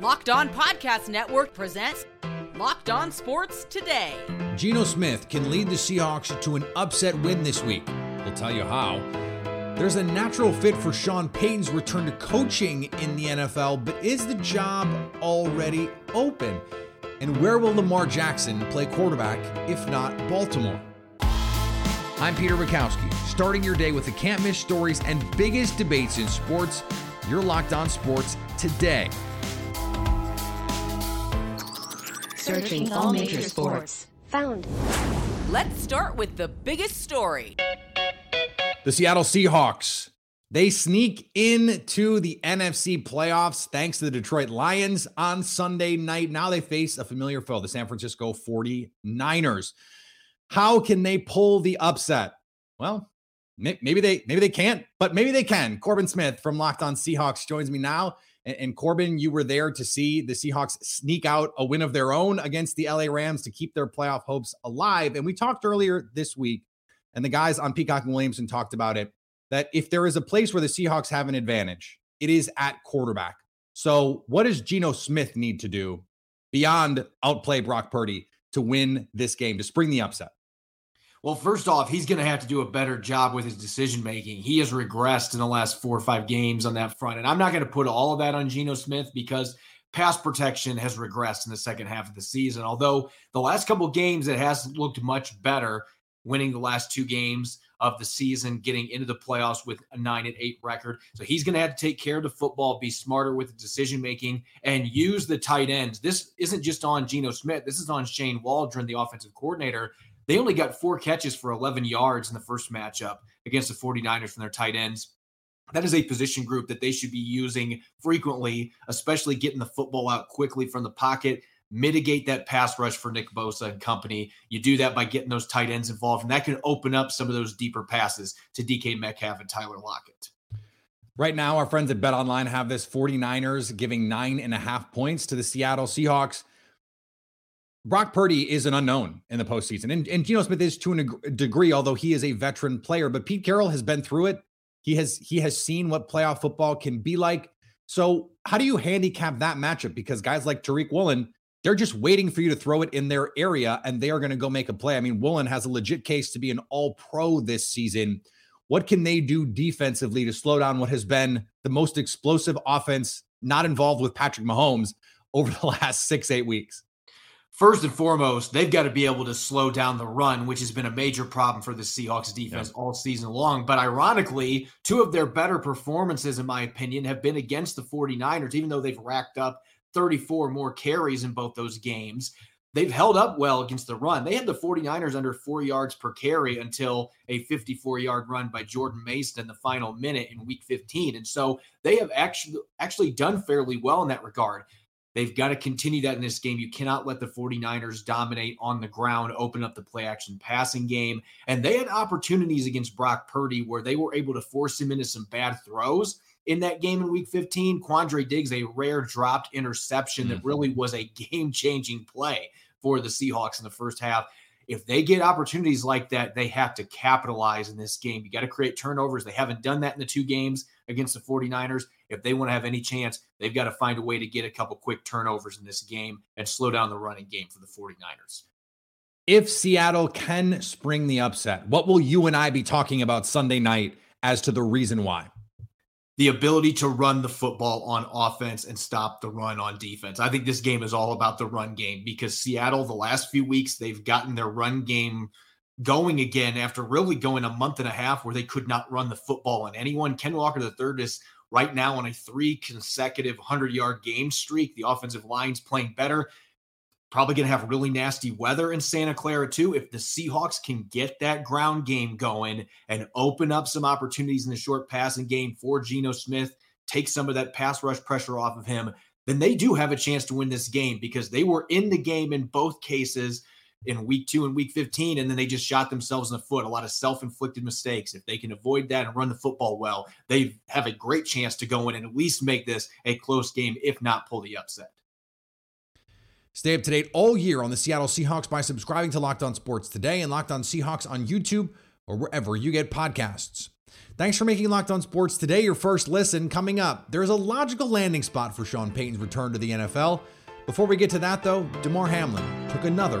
Locked On Podcast Network presents Locked On Sports Today. Geno Smith can lead the Seahawks to an upset win this week. We'll tell you how. There's a natural fit for Sean Payton's return to coaching in the NFL, but is the job already open? And where will Lamar Jackson play quarterback if not Baltimore? I'm Peter Bukowski, starting your day with the can't miss stories and biggest debates in sports. You're locked on sports today. Searching all major sports. Found. Let's start with the biggest story. The Seattle Seahawks. They sneak into the NFC playoffs thanks to the Detroit Lions on Sunday night. Now they face a familiar foe, the San Francisco 49ers. How can they pull the upset? Well, maybe they maybe they can't, but maybe they can. Corbin Smith from Locked On Seahawks joins me now. And, and, Corbin, you were there to see the Seahawks sneak out a win of their own against the LA Rams to keep their playoff hopes alive. And we talked earlier this week, and the guys on Peacock and Williamson talked about it that if there is a place where the Seahawks have an advantage, it is at quarterback. So, what does Geno Smith need to do beyond outplay Brock Purdy to win this game, to spring the upset? Well, first off, he's going to have to do a better job with his decision making. He has regressed in the last four or five games on that front. And I'm not going to put all of that on Geno Smith because pass protection has regressed in the second half of the season. Although the last couple games, it has looked much better, winning the last two games of the season, getting into the playoffs with a nine and eight record. So he's going to have to take care of the football, be smarter with the decision making, and use the tight ends. This isn't just on Geno Smith. This is on Shane Waldron, the offensive coordinator they only got four catches for 11 yards in the first matchup against the 49ers from their tight ends. That is a position group that they should be using frequently, especially getting the football out quickly from the pocket, mitigate that pass rush for Nick Bosa and company. You do that by getting those tight ends involved, and that can open up some of those deeper passes to DK Metcalf and Tyler Lockett. Right now, our friends at Bet Online have this 49ers giving nine and a half points to the Seattle Seahawks. Brock Purdy is an unknown in the postseason, and, and Geno Smith is to a degree, although he is a veteran player. But Pete Carroll has been through it. He has he has seen what playoff football can be like. So, how do you handicap that matchup? Because guys like Tariq Woolen, they're just waiting for you to throw it in their area, and they are going to go make a play. I mean, Woolen has a legit case to be an All Pro this season. What can they do defensively to slow down what has been the most explosive offense not involved with Patrick Mahomes over the last six eight weeks? First and foremost, they've got to be able to slow down the run, which has been a major problem for the Seahawks defense yeah. all season long. But ironically, two of their better performances, in my opinion, have been against the 49ers, even though they've racked up 34 more carries in both those games. They've held up well against the run. They had the 49ers under four yards per carry until a 54 yard run by Jordan Mason in the final minute in week 15. And so they have actually actually done fairly well in that regard. They've got to continue that in this game. You cannot let the 49ers dominate on the ground, open up the play action passing game. And they had opportunities against Brock Purdy where they were able to force him into some bad throws in that game in week 15. Quandre Diggs, a rare dropped interception mm-hmm. that really was a game changing play for the Seahawks in the first half. If they get opportunities like that, they have to capitalize in this game. You got to create turnovers. They haven't done that in the two games against the 49ers. If they want to have any chance, they've got to find a way to get a couple quick turnovers in this game and slow down the running game for the 49ers. If Seattle can spring the upset, what will you and I be talking about Sunday night as to the reason why? the ability to run the football on offense and stop the run on defense. I think this game is all about the run game because Seattle, the last few weeks, they've gotten their run game going again after really going a month and a half where they could not run the football on anyone. Ken Walker the third is right now on a three consecutive 100 yard game streak. The offensive line's playing better. Probably going to have really nasty weather in Santa Clara, too. If the Seahawks can get that ground game going and open up some opportunities in the short passing game for Geno Smith, take some of that pass rush pressure off of him, then they do have a chance to win this game because they were in the game in both cases in week two and week 15, and then they just shot themselves in the foot. A lot of self inflicted mistakes. If they can avoid that and run the football well, they have a great chance to go in and at least make this a close game, if not pull the upset. Stay up to date all year on the Seattle Seahawks by subscribing to Locked On Sports today and Locked On Seahawks on YouTube or wherever you get podcasts. Thanks for making Locked On Sports today your first listen. Coming up, there's a logical landing spot for Sean Payton's return to the NFL. Before we get to that, though, Damar Hamlin took another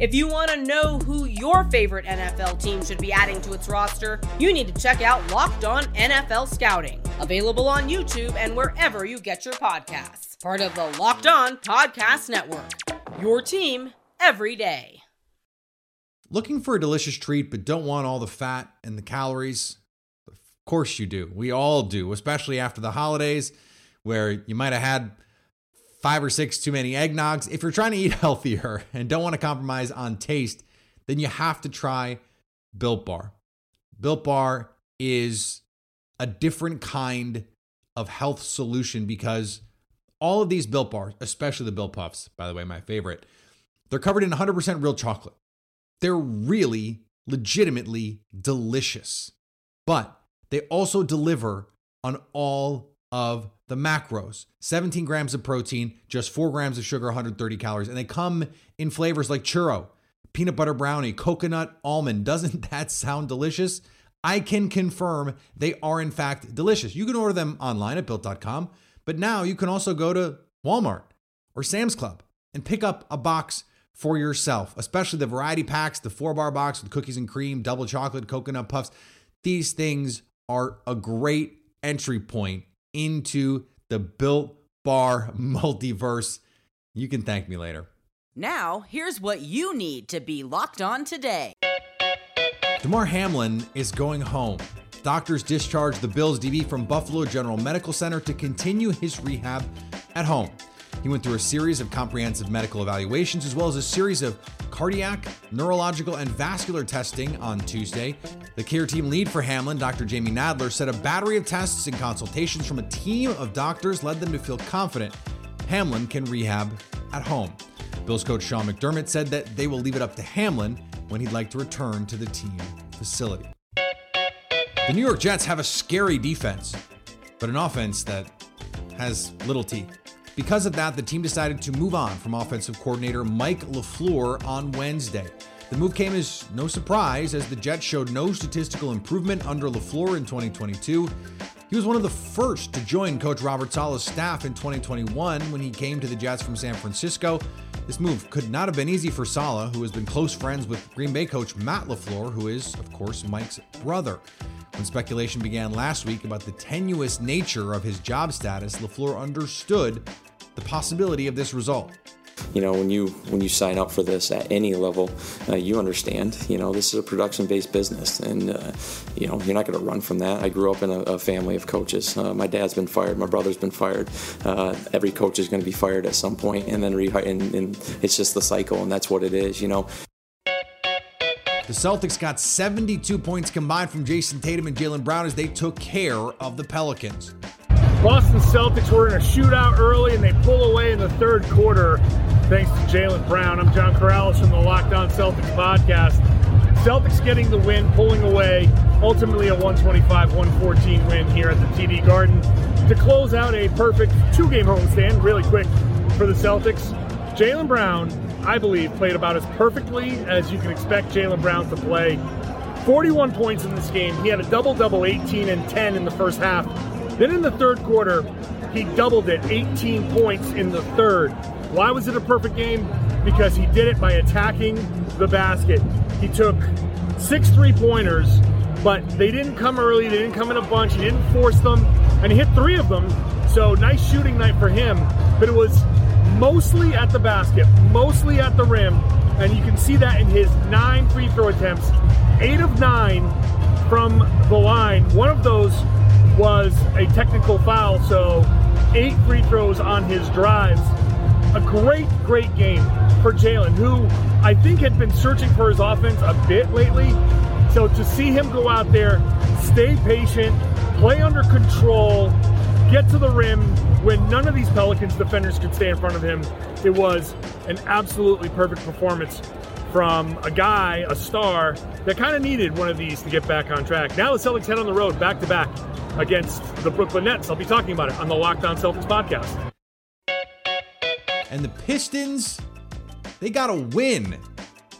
If you want to know who your favorite NFL team should be adding to its roster, you need to check out Locked On NFL Scouting, available on YouTube and wherever you get your podcasts. Part of the Locked On Podcast Network. Your team every day. Looking for a delicious treat but don't want all the fat and the calories? Of course you do. We all do, especially after the holidays where you might have had five or six too many eggnogs. If you're trying to eat healthier and don't want to compromise on taste, then you have to try Built Bar. Built Bar is a different kind of health solution because all of these Built Bars, especially the Built Puffs, by the way, my favorite, they're covered in 100% real chocolate. They're really, legitimately delicious, but they also deliver on all of the macros 17 grams of protein, just 4 grams of sugar, 130 calories. And they come in flavors like churro, peanut butter brownie, coconut, almond. Doesn't that sound delicious? I can confirm they are, in fact, delicious. You can order them online at built.com, but now you can also go to Walmart or Sam's Club and pick up a box for yourself, especially the variety packs, the four bar box with cookies and cream, double chocolate, coconut puffs. These things are a great entry point into the built bar multiverse. You can thank me later. Now, here's what you need to be locked on today. Damar Hamlin is going home. Doctors discharged the Bills DB from Buffalo General Medical Center to continue his rehab at home. He went through a series of comprehensive medical evaluations as well as a series of cardiac, neurological, and vascular testing on Tuesday. The care team lead for Hamlin, Dr. Jamie Nadler, said a battery of tests and consultations from a team of doctors led them to feel confident Hamlin can rehab at home. Bills coach Sean McDermott said that they will leave it up to Hamlin when he'd like to return to the team facility. The New York Jets have a scary defense, but an offense that has little teeth. Because of that, the team decided to move on from offensive coordinator Mike LaFleur on Wednesday. The move came as no surprise as the Jets showed no statistical improvement under LaFleur in 2022. He was one of the first to join Coach Robert Saleh's staff in 2021 when he came to the Jets from San Francisco. This move could not have been easy for Saleh, who has been close friends with Green Bay coach Matt LaFleur, who is, of course, Mike's brother. When speculation began last week about the tenuous nature of his job status, LaFleur understood the possibility of this result. You know, when you when you sign up for this at any level, uh, you understand. You know, this is a production-based business, and uh, you know you're not going to run from that. I grew up in a, a family of coaches. Uh, my dad's been fired. My brother's been fired. Uh, every coach is going to be fired at some point, and then rehired. And, and it's just the cycle, and that's what it is. You know. The Celtics got 72 points combined from Jayson Tatum and Jaylen Brown as they took care of the Pelicans. Boston Celtics were in a shootout early and they pull away in the third quarter thanks to Jaylen Brown. I'm John Karalis from the Locked On Celtics podcast. Celtics getting the win, pulling away, ultimately a 125 114 win here at the TD Garden to close out a perfect two game homestand, really quick for the Celtics. Jaylen Brown, I believe, played about as perfectly as you can expect Jaylen Brown to play. 41 points in this game. He had a double double, 18 and 10 in the first half. Then in the third quarter, he doubled it 18 points in the third. Why was it a perfect game? Because he did it by attacking the basket. He took six three pointers, but they didn't come early, they didn't come in a bunch, he didn't force them, and he hit three of them. So nice shooting night for him, but it was mostly at the basket, mostly at the rim, And you can see that in his nine free throw attempts, eight of nine from the line. One of those was a technical foul, so eight free throws on his drives. A great, great game for Jaylen, who I think had been searching for his offense a bit lately. So to see him go out there, stay patient, play under control, get to the rim when none of these Pelicans defenders could stay in front of him, it was an absolutely perfect performance from a guy, a star, that kind of needed one of these to get back on track. Now the Celtics head on the road back to back against the Brooklyn Nets. I'll be talking about it on the Locked On Celtics podcast. And the Pistons, they got a win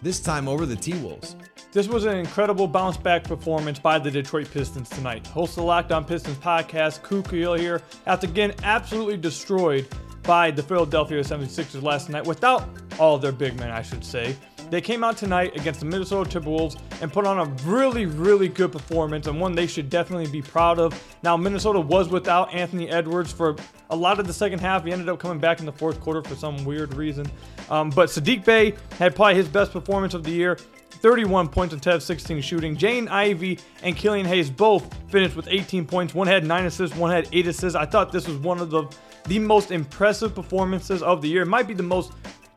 this time over the T Wolves. This was an incredible bounce back performance by the Detroit Pistons tonight. Host of the Locked On Pistons podcast, Kukuil here, after getting absolutely destroyed by the Philadelphia 76ers last night without all their big men, I should say. They came out tonight against the Minnesota Timberwolves and put on a really, really good performance and one they should definitely be proud of. Now, Minnesota was without Anthony Edwards for a lot of the second half. He ended up coming back in the fourth quarter for some weird reason. Um, but Sadiq Bey had probably his best performance of the year. 31 points on 10 16 shooting. Jaden Ivey and Killian Hayes both finished with 18 points. One had 9 assists, one had 8 assists. I thought this was one of the the most impressive performances of the year. It might be the most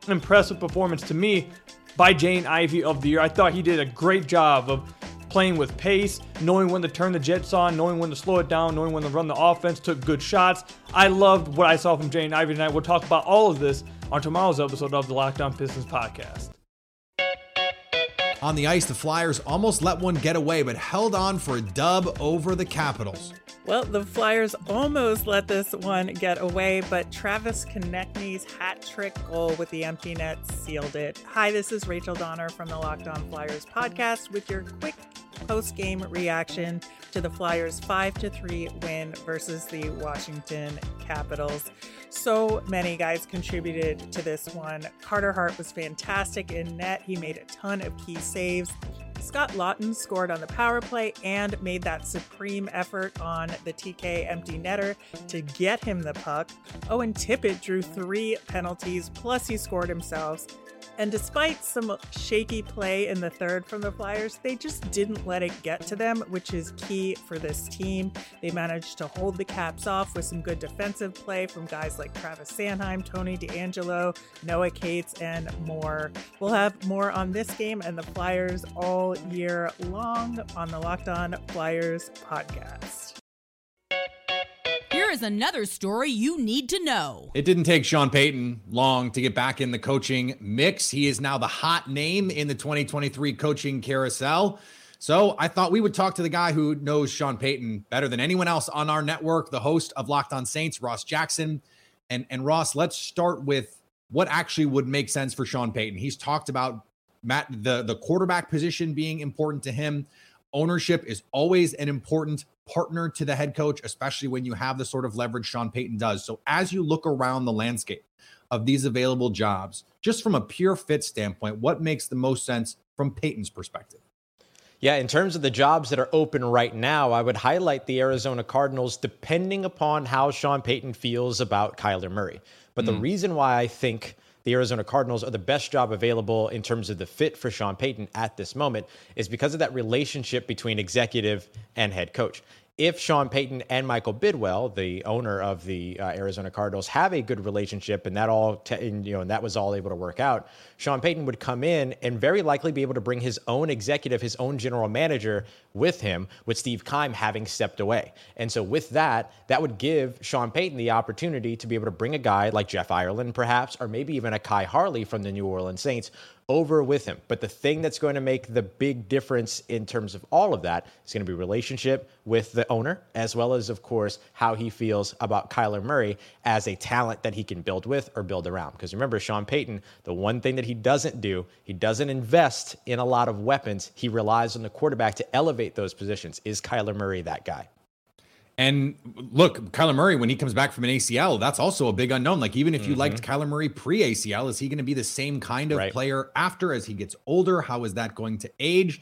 impressive performance to me by Jaden Ivey of the year. I thought he did a great job of playing with pace, knowing when to turn the Jets on, knowing when to slow it down, knowing when to run the offense, took good shots. I loved what I saw from Jaden Ivey tonight. We'll talk about all of this on tomorrow's episode of the Locked On Pistons podcast. On the ice, the Flyers almost let one get away, but held on for a dub over the Capitals. Well, the Flyers almost let this one get away, but Travis Konecny's hat trick goal with the empty net sealed it. Hi, this is Rachel Donner from the Locked On Flyers podcast with your quick post game reaction to the Flyers 5 to 3 win versus the Washington Capitals. So many guys contributed to this one. Carter Hart was fantastic in net, he made a ton of key saves. Scott Laughton scored on the power play and made that supreme effort on the TK empty netter to get him the puck. Owen Tippett drew three penalties, plus he scored himself. And despite some shaky play in the third from the Flyers, they just didn't let it get to them, which is key for this team. They managed to hold the Caps off with some good defensive play from guys like Travis Sanheim, Tony DeAngelo, Noah Cates, and more. We'll have more on this game and the Flyers all year long on the Locked On Flyers podcast. Is another story you need to know. It didn't take Sean Payton long to get back in the coaching mix. He is now the hot name in the 2023 coaching carousel. So I thought we would talk to the guy who knows Sean Payton better than anyone else on our network, the host of Locked On Saints, Ross Jackson. And, and Ross, let's start with what actually would make sense for Sean Payton. He's talked about Matt the the quarterback position being important to him. Ownership is always an important partner to the head coach, especially when you have the sort of leverage Sean Payton does. So as you look around the landscape of these available jobs, just from a pure fit standpoint, what makes the most sense from Payton's perspective? Yeah, in terms of the jobs that are open right now, I would highlight the Arizona Cardinals depending upon how Sean Payton feels about Kyler Murray. But mm. the reason why I think the Arizona Cardinals are the best job available in terms of the fit for Sean Payton at this moment is because of that relationship between executive and head coach if Sean Payton and Michael Bidwill, the owner of the uh, Arizona Cardinals, have a good relationship, and that all, te- and, you know, and that was all able to work out, Sean Payton would come in and very likely be able to bring his own executive, his own general manager with him, with Steve Keim having stepped away. And so with that, that would give Sean Payton the opportunity to be able to bring a guy like Jeff Ireland, perhaps, or maybe even a Khai Harley from the New Orleans Saints, over with him. But the thing that's going to make the big difference in terms of all of that is going to be relationship with the owner, as well as, of course, how he feels about Kyler Murray as a talent that he can build with or build around. Because remember, Sean Payton, the one thing that he doesn't do, he doesn't invest in a lot of weapons. He relies on the quarterback to elevate those positions. Is Kyler Murray that guy? And look, Kyler Murray, when he comes back from an ACL, that's also a big unknown. Like, even if you mm-hmm. liked Kyler Murray pre ACL, is he going to be the same kind of right. player after as he gets older? How is that going to age?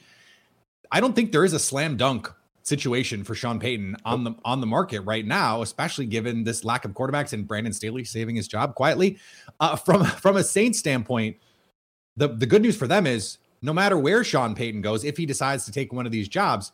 I don't think there is a slam dunk situation for Sean Payton on the on the market right now, especially given this lack of quarterbacks and Brandon Staley saving his job quietly. Uh, from from a Saints standpoint, the, the good news for them is no matter where Sean Payton goes, if he decides to take one of these jobs,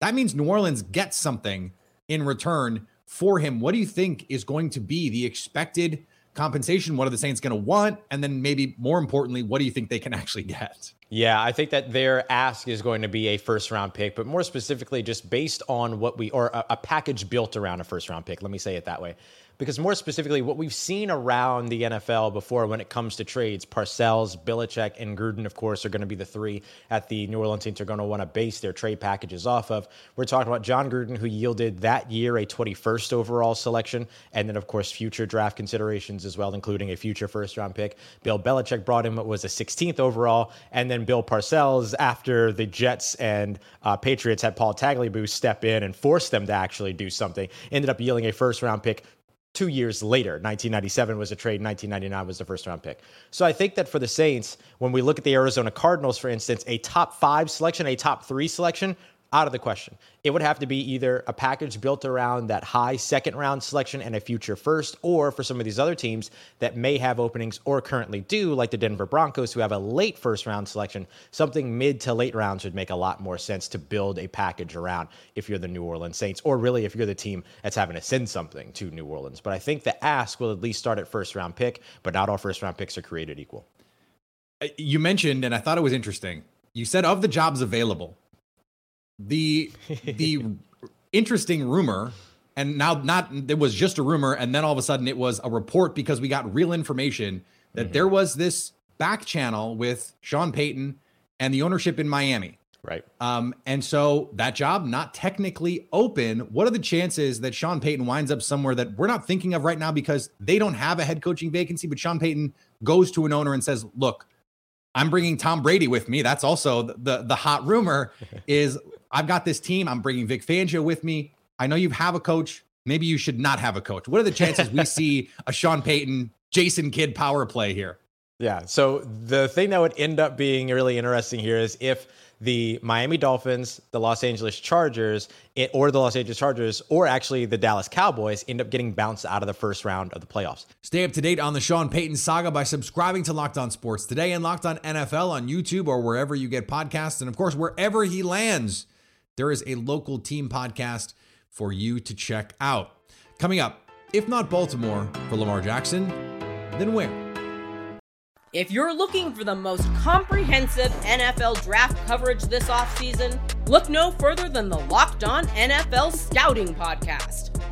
that means New Orleans gets something in return for him. What do you think is going to be the expected compensation? What are the Saints going to want? And then maybe more importantly, what do you think they can actually get? Yeah, I think that their ask is going to be a first round pick, but more specifically, just based on what we, or a, a package built around a first round pick. Let me say it that way because more specifically, what we've seen around the NFL before when it comes to trades, Parcells, Belichick, and Gruden, of course, are going to be the three at the New Orleans Saints are going to want to base their trade packages off of. We're talking about Jon Gruden, who yielded that year a 21st overall selection, and then, of course, future draft considerations as well, including a future first round pick. Bill Belichick brought him what was a 16th overall, and then Bill Parcells, after the Jets and uh, Patriots had Paul Tagliabue step in and force them to actually do something, ended up yielding a first round pick two years later. 1997 was a trade, 1999 was the first round pick. So I think that for the Saints, when we look at the Arizona Cardinals, for instance, a top five selection, a top three selection out of the question. It would have to be either a package built around that high second round selection and a future first, or for some of these other teams that may have openings or currently do, like the Denver Broncos, who have a late first round selection, something mid to late rounds would make a lot more sense to build a package around if you're the New Orleans Saints, or really if you're the team that's having to send something to New Orleans. But I think the ask will at least start at first round pick, but not all first round picks are created equal. Uh, you mentioned, and I thought it was interesting. You said of the jobs available, the the interesting rumor and now not it was just a rumor and then all of a sudden it was a report because we got real information that mm-hmm. there was this back channel with Sean Payton and the ownership in Miami. Right. Um, and so that job not technically open. What are the chances that Sean Payton winds up somewhere that we're not thinking of right now because they don't have a head coaching vacancy, but Sean Payton goes to an owner and says, "Look, I'm bringing Tom Brady with me." That's also the the, the hot rumor is I've got this team. I'm bringing Vic Fangio with me. I know you have a coach. Maybe you should not have a coach. What are the chances we see a Sean Payton, Jason Kidd power play here? Yeah. So the thing that would end up being really interesting here is if the Miami Dolphins, the Los Angeles Chargers, it, or the Los Angeles Chargers, or actually the Dallas Cowboys end up getting bounced out of the first round of the playoffs. Stay up to date on the Sean Payton saga by subscribing to Locked On Sports today and Locked On NFL on YouTube or wherever you get podcasts, and of course, wherever he lands there is a local team podcast for you to check out. Coming up, if not Baltimore for Lamar Jackson, then where? If you're looking for the most comprehensive NFL draft coverage this offseason, look no further than the Locked On NFL Scouting Podcast.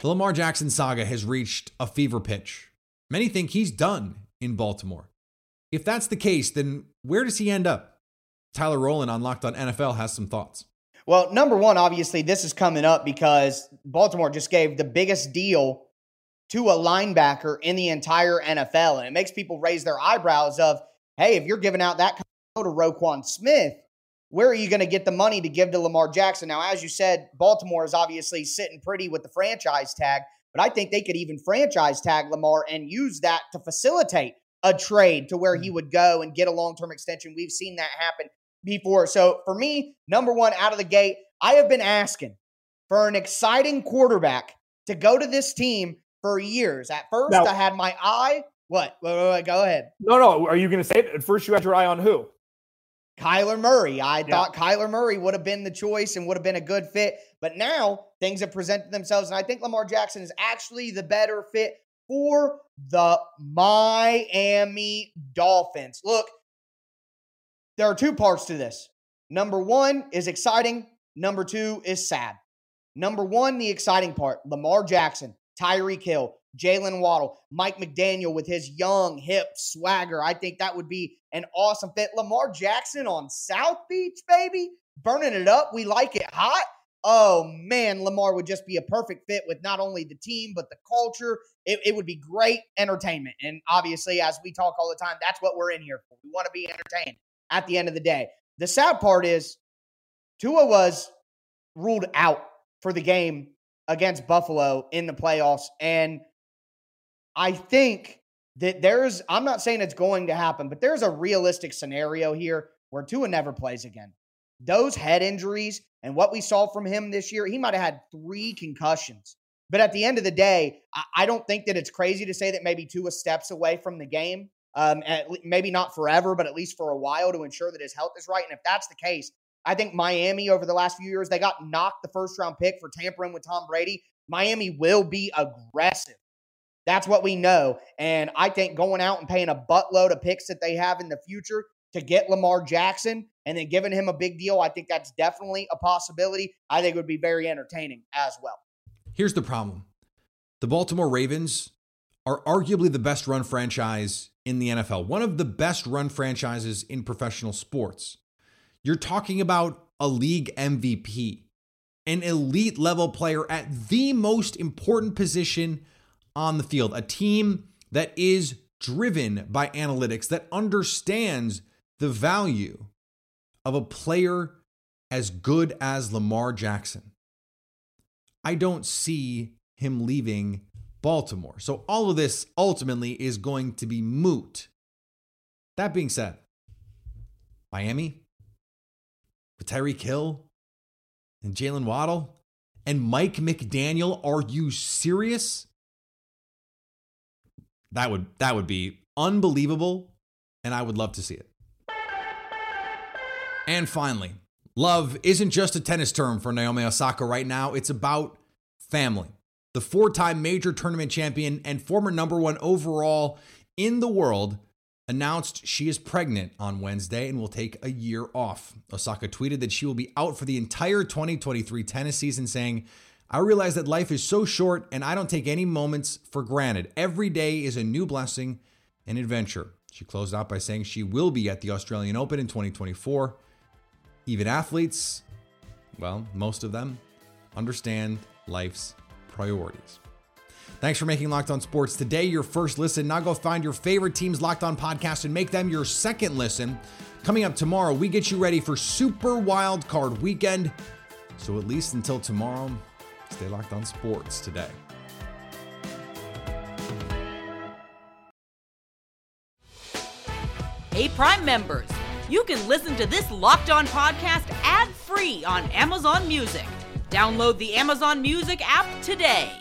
The Lamar Jackson saga has reached a fever pitch. Many think he's done in Baltimore. If that's the case, then where does he end up? Tyler Rowland on Locked On NFL has some thoughts. Well, number one, obviously, this is coming up because Baltimore just gave the biggest deal to a linebacker in the entire NFL. And it makes people raise their eyebrows of, hey, if you're giving out that kind of to Roquan Smith, where are you going to get the money to give to Lamar Jackson? Now, as you said, Baltimore is obviously sitting pretty with the franchise tag, but I think they could even franchise tag Lamar and use that to facilitate a trade to where he mm. would go and get a long term extension. We've seen that happen before. So for me, number one out of the gate, I have been asking for an exciting quarterback to go to this team for years. At first, now, I had my eye. What? Wait, wait, wait, go ahead. No, no. Are you going to say it? At first, you had your eye on who? Kyler Murray. I yeah. thought Kyler Murray would have been the choice and would have been a good fit. But now things have presented themselves. And I think Lamar Jackson is actually the better fit for the Miami Dolphins. Look, there are two parts to this. Number one is exciting, number two is sad. Number one, the exciting part Lamar Jackson, Tyreek Hill, Jaylen Waddle, Mike McDaniel with his young, hip swagger. I think that would be an awesome fit. Lamar Jackson on South Beach, baby, burning it up. We like it hot. oh man, Lamar would just be a perfect fit with not only the team, but the culture. It, it would be great entertainment. And obviously, as we talk all the time, that's what we're in here for. We want to be entertained at the end of the day. The sad part is Tua was ruled out for the game against Buffalo in the playoffs. And I think that there's, I'm not saying it's going to happen, but there's a realistic scenario here where Tua never plays again. Those head injuries and what we saw from him this year, he might have had three concussions. But at the end of the day, I don't think that it's crazy to say that maybe Tua steps away from the game. Um, at, maybe not forever, but at least for a while to ensure that his health is right. And if that's the case, I think Miami over the last few years, they got knocked the first round pick for tampering with Tom Brady. Miami will be aggressive. That's what we know. And I think going out and paying a buttload of picks that they have in the future to get Lamar Jackson and then giving him a big deal, I think that's definitely a possibility. I think it would be very entertaining as well. Here's the problem the Baltimore Ravens are arguably the best run franchise in the NFL, one of the best run franchises in professional sports. You're talking about a league MVP, an elite level player at the most important position on the field, a team that is driven by analytics, that understands the value of a player as good as Lamar Jackson. I don't see him leaving Baltimore. So all of this ultimately is going to be moot. That being said, Miami, with Tyreek Hill and Jaylen Waddle and Mike McDaniel. Are you serious? That would that would be unbelievable, and I would love to see it. And finally, love isn't just a tennis term for Naomi Osaka right now. It's about family. The four time major tournament champion and former number one overall in the world announced she is pregnant on Wednesday and will take a year off. Osaka tweeted that she will be out for the entire 2023 tennis season, saying, I realize that life is so short and I don't take any moments for granted. Every day is a new blessing and adventure. She closed out by saying she will be at the Australian Open in 2024. Even athletes, well, most of them, understand life's priorities. Thanks for making Locked On Sports today your first listen. Now go find your favorite team's Locked On podcast and make them your second listen. Coming up tomorrow, we get you ready for Super Wild Card Weekend. So at least until tomorrow, stay locked on sports today. Hey, Prime members, you can listen to this Locked On podcast ad free on Amazon Music. Download the Amazon Music app today.